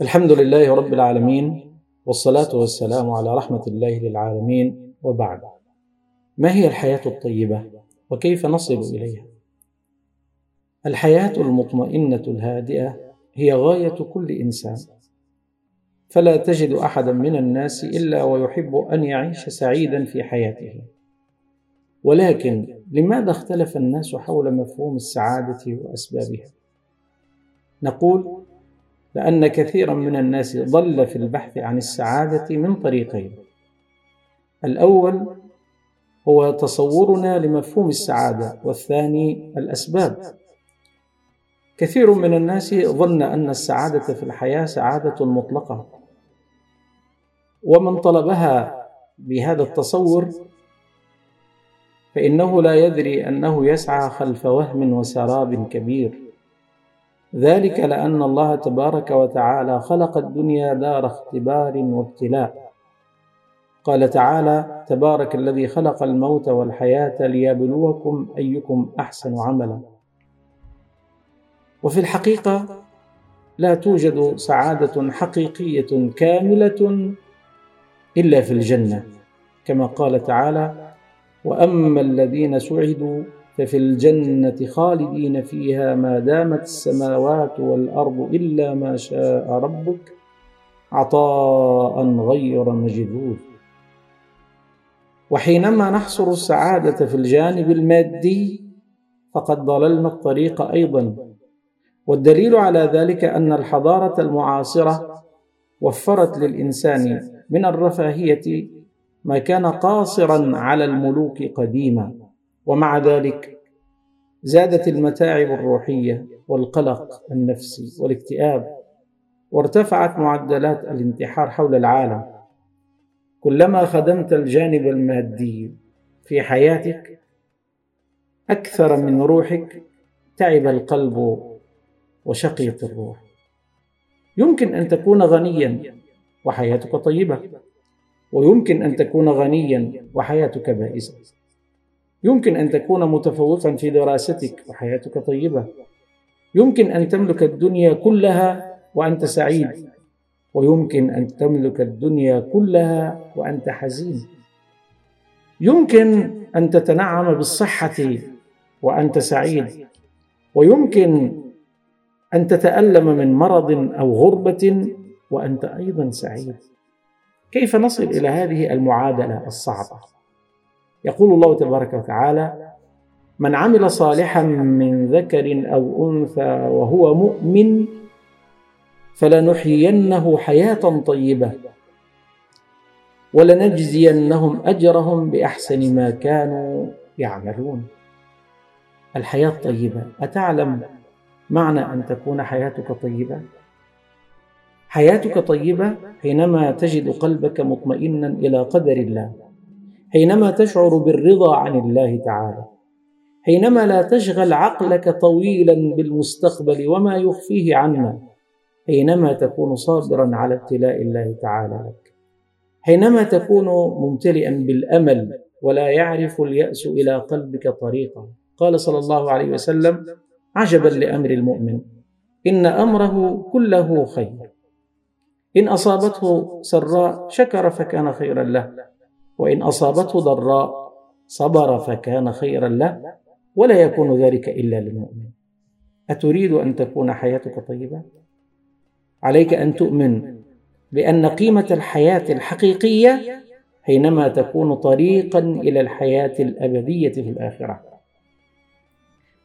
الحمد لله رب العالمين والصلاة والسلام على رحمة الله للعالمين وبعد ما هي الحياة الطيبة وكيف نصل إليها؟ الحياة المطمئنة الهادئة هي غاية كل إنسان فلا تجد أحدا من الناس إلا ويحب أن يعيش سعيدا في حياته ولكن لماذا اختلف الناس حول مفهوم السعادة وأسبابها؟ نقول لأن كثيرا من الناس ضل في البحث عن السعادة من طريقين. الأول هو تصورنا لمفهوم السعادة والثاني الأسباب. كثير من الناس ظن أن السعادة في الحياة سعادة مطلقة. ومن طلبها بهذا التصور فإنه لا يدري أنه يسعى خلف وهم وسراب كبير. ذلك لأن الله تبارك وتعالى خلق الدنيا دار اختبار وابتلاء. قال تعالى تبارك الذي خلق الموت والحياة ليبلوكم أيكم أحسن عملا. وفي الحقيقة لا توجد سعادة حقيقية كاملة إلا في الجنة كما قال تعالى وأما الذين سعدوا ففي الجنة خالدين فيها ما دامت السماوات والأرض إلا ما شاء ربك عطاء غير مجذوذ. وحينما نحصر السعادة في الجانب المادي فقد ضللنا الطريق أيضا. والدليل على ذلك أن الحضارة المعاصرة وفرت للإنسان من الرفاهية ما كان قاصرا على الملوك قديما. ومع ذلك زادت المتاعب الروحية والقلق النفسي والاكتئاب وارتفعت معدلات الانتحار حول العالم. كلما خدمت الجانب المادي في حياتك أكثر من روحك تعب القلب وشقيت الروح. يمكن أن تكون غنيا وحياتك طيبة ويمكن أن تكون غنيا وحياتك بائسة. يمكن أن تكون متفوقا في دراستك وحياتك طيبة. يمكن أن تملك الدنيا كلها وأنت سعيد. ويمكن أن تملك الدنيا كلها وأنت حزين. يمكن أن تتنعم بالصحة وأنت سعيد. ويمكن أن تتألم من مرض أو غربة وأنت أيضا سعيد. كيف نصل إلى هذه المعادلة الصعبة؟ يقول الله تبارك وتعالى من عمل صالحا من ذكر أو أنثى وهو مؤمن فلنحيينه حياة طيبة ولنجزينهم أجرهم بأحسن ما كانوا يعملون. الحياة طيبة. أتعلم معنى أن تكون حياتك طيبة؟ حياتك طيبة حينما تجد قلبك مطمئنا إلى قدر الله. حينما تشعر بالرضا عن الله تعالى حينما لا تشغل عقلك طويلا بالمستقبل وما يخفيه عنا حينما تكون صابرا على ابتلاء الله تعالى لك حينما تكون ممتلئا بالأمل ولا يعرف اليأس إلى قلبك طريقا. قال صلى الله عليه وسلم عجبا لأمر المؤمن إن أمره كله خير إن أصابته سراء شكر فكان خيرا له وإن أصابته ضراء صبر فكان خيرا له ولا يكون ذلك إلا للمؤمن أتريد أن تكون حياتك طيبة؟ عليك أن تؤمن بأن قيمة الحياة الحقيقية حينما تكون طريقا إلى الحياة الأبدية في الآخرة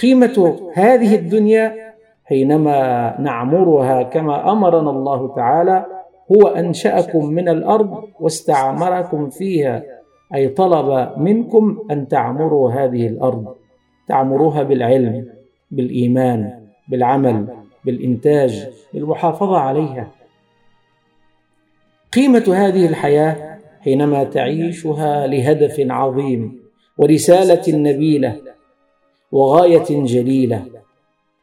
قيمة هذه الدنيا حينما نعمرها كما أمرنا الله تعالى هو أنشأكم من الأرض واستعمركم فيها أي طلب منكم أن تعمروا هذه الأرض تعمروها بالعلم بالإيمان بالعمل بالإنتاج بالمحافظة عليها. قيمة هذه الحياة حينما تعيشها لهدف عظيم ورسالة نبيلة وغاية جليلة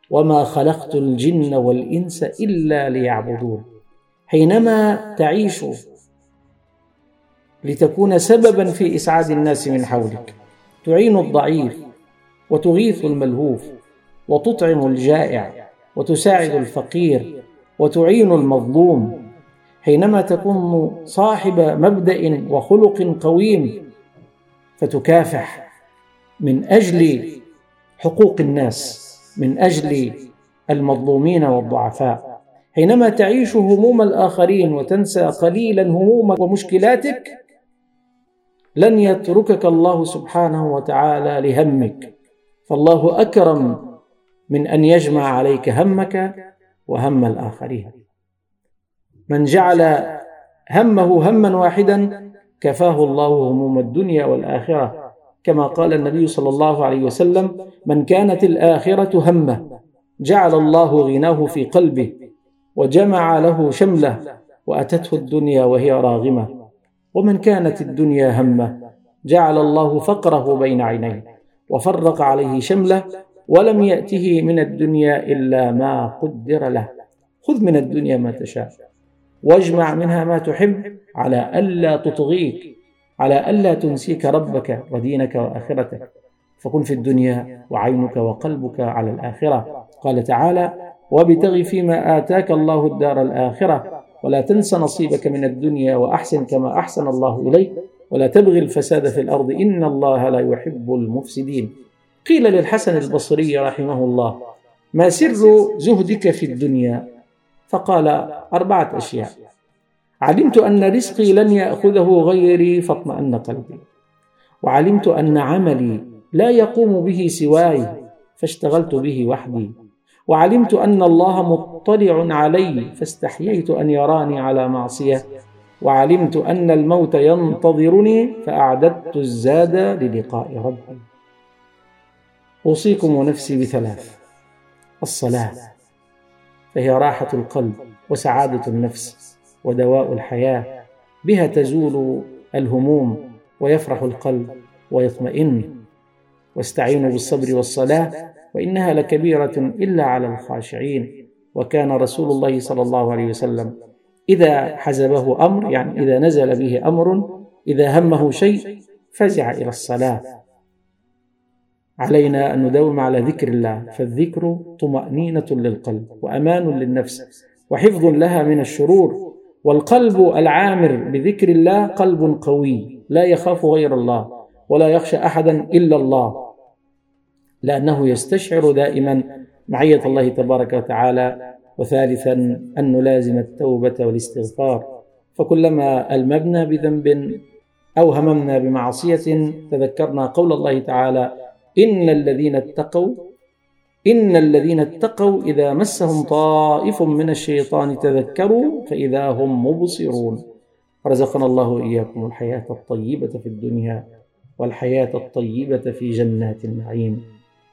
وما خلقت الجن والإنس إلا ليعبدون. حينما تعيش. لتكون سببا في إسعاد الناس من حولك. تعين الضعيف وتغيث الملهوف وتطعم الجائع وتساعد الفقير وتعين المظلوم. حينما تكون صاحب مبدأ وخلق قويم فتكافح من أجل حقوق الناس من أجل المظلومين والضعفاء. حينما تعيش هموم الآخرين وتنسى قليلا همومك ومشكلاتك لن يتركك الله سبحانه وتعالى لهمك. فالله أكرم من أن يجمع عليك همك وهم الآخرين. من جعل همه هما واحدا كفاه الله هموم الدنيا والآخرة. كما قال النبي صلى الله عليه وسلم من كانت الآخرة همه جعل الله غناه في قلبه وجمع له شمله وأتته الدنيا وهي راغمة. ومن كانت الدنيا همة جعل الله فقره بين عينيه وفرق عليه شمله ولم يأته من الدنيا إلا ما قدر له. خذ من الدنيا ما تشاء واجمع منها ما تحب على ألا تطغيك على ألا تنسيك ربك ودينك وآخرتك. فكن في الدنيا وعينك وقلبك على الآخرة. قال تعالى وابتغ فيما آتاك الله الدار الآخرة. ولا تنس نصيبك من الدنيا وأحسن كما أحسن الله إليك. ولا تبغي الفساد في الأرض. إن الله لا يحب المفسدين. قيل للحسن البصري رحمه الله ما سر زهدك في الدنيا؟ فقال أربعة أشياء. علمت أن رزقي لن يأخذه غيري فاطمأن قلبي. وعلمت أن عملي لا يقوم به سواي فاشتغلت به وحدي. وعلمت أن الله مطلع علي فاستحييت أن يراني على معصية. وعلمت أن الموت ينتظرني فأعددت الزاد للقاء ربي. أوصيكم ونفسي بثلاث الصلاة فهي راحة القلب وسعادة النفس ودواء الحياة. بها تزول الهموم ويفرح القلب ويطمئن. واستعينوا بالصبر والصلاة وإنها لكبيرة إلا على الخاشعين. وكان رسول الله صلى الله عليه وسلم إذا حزبه أمر يعني إذا نزل به أمر إذا همه شيء فزع إلى الصلاة. علينا أن نداوم على ذكر الله فالذكر طمأنينة للقلب وأمان للنفس وحفظ لها من الشرور. والقلب العامر بذكر الله قلب قوي لا يخاف غير الله ولا يخشى أحدا إلا الله. لأنه يستشعر دائما معية الله تبارك وتعالى وثالثا أن نلازم التوبة والاستغفار. فكلما المبنا بذنب أو هممنا بمعصية تذكرنا قول الله تعالى إن الذين اتقوا إن الذين اتقوا إذا مسهم طائف من الشيطان تذكروا فإذا هم مبصرون. رزقنا الله وإياكم الحياة الطيبة في الدنيا والحياة الطيبة في جنات النعيم.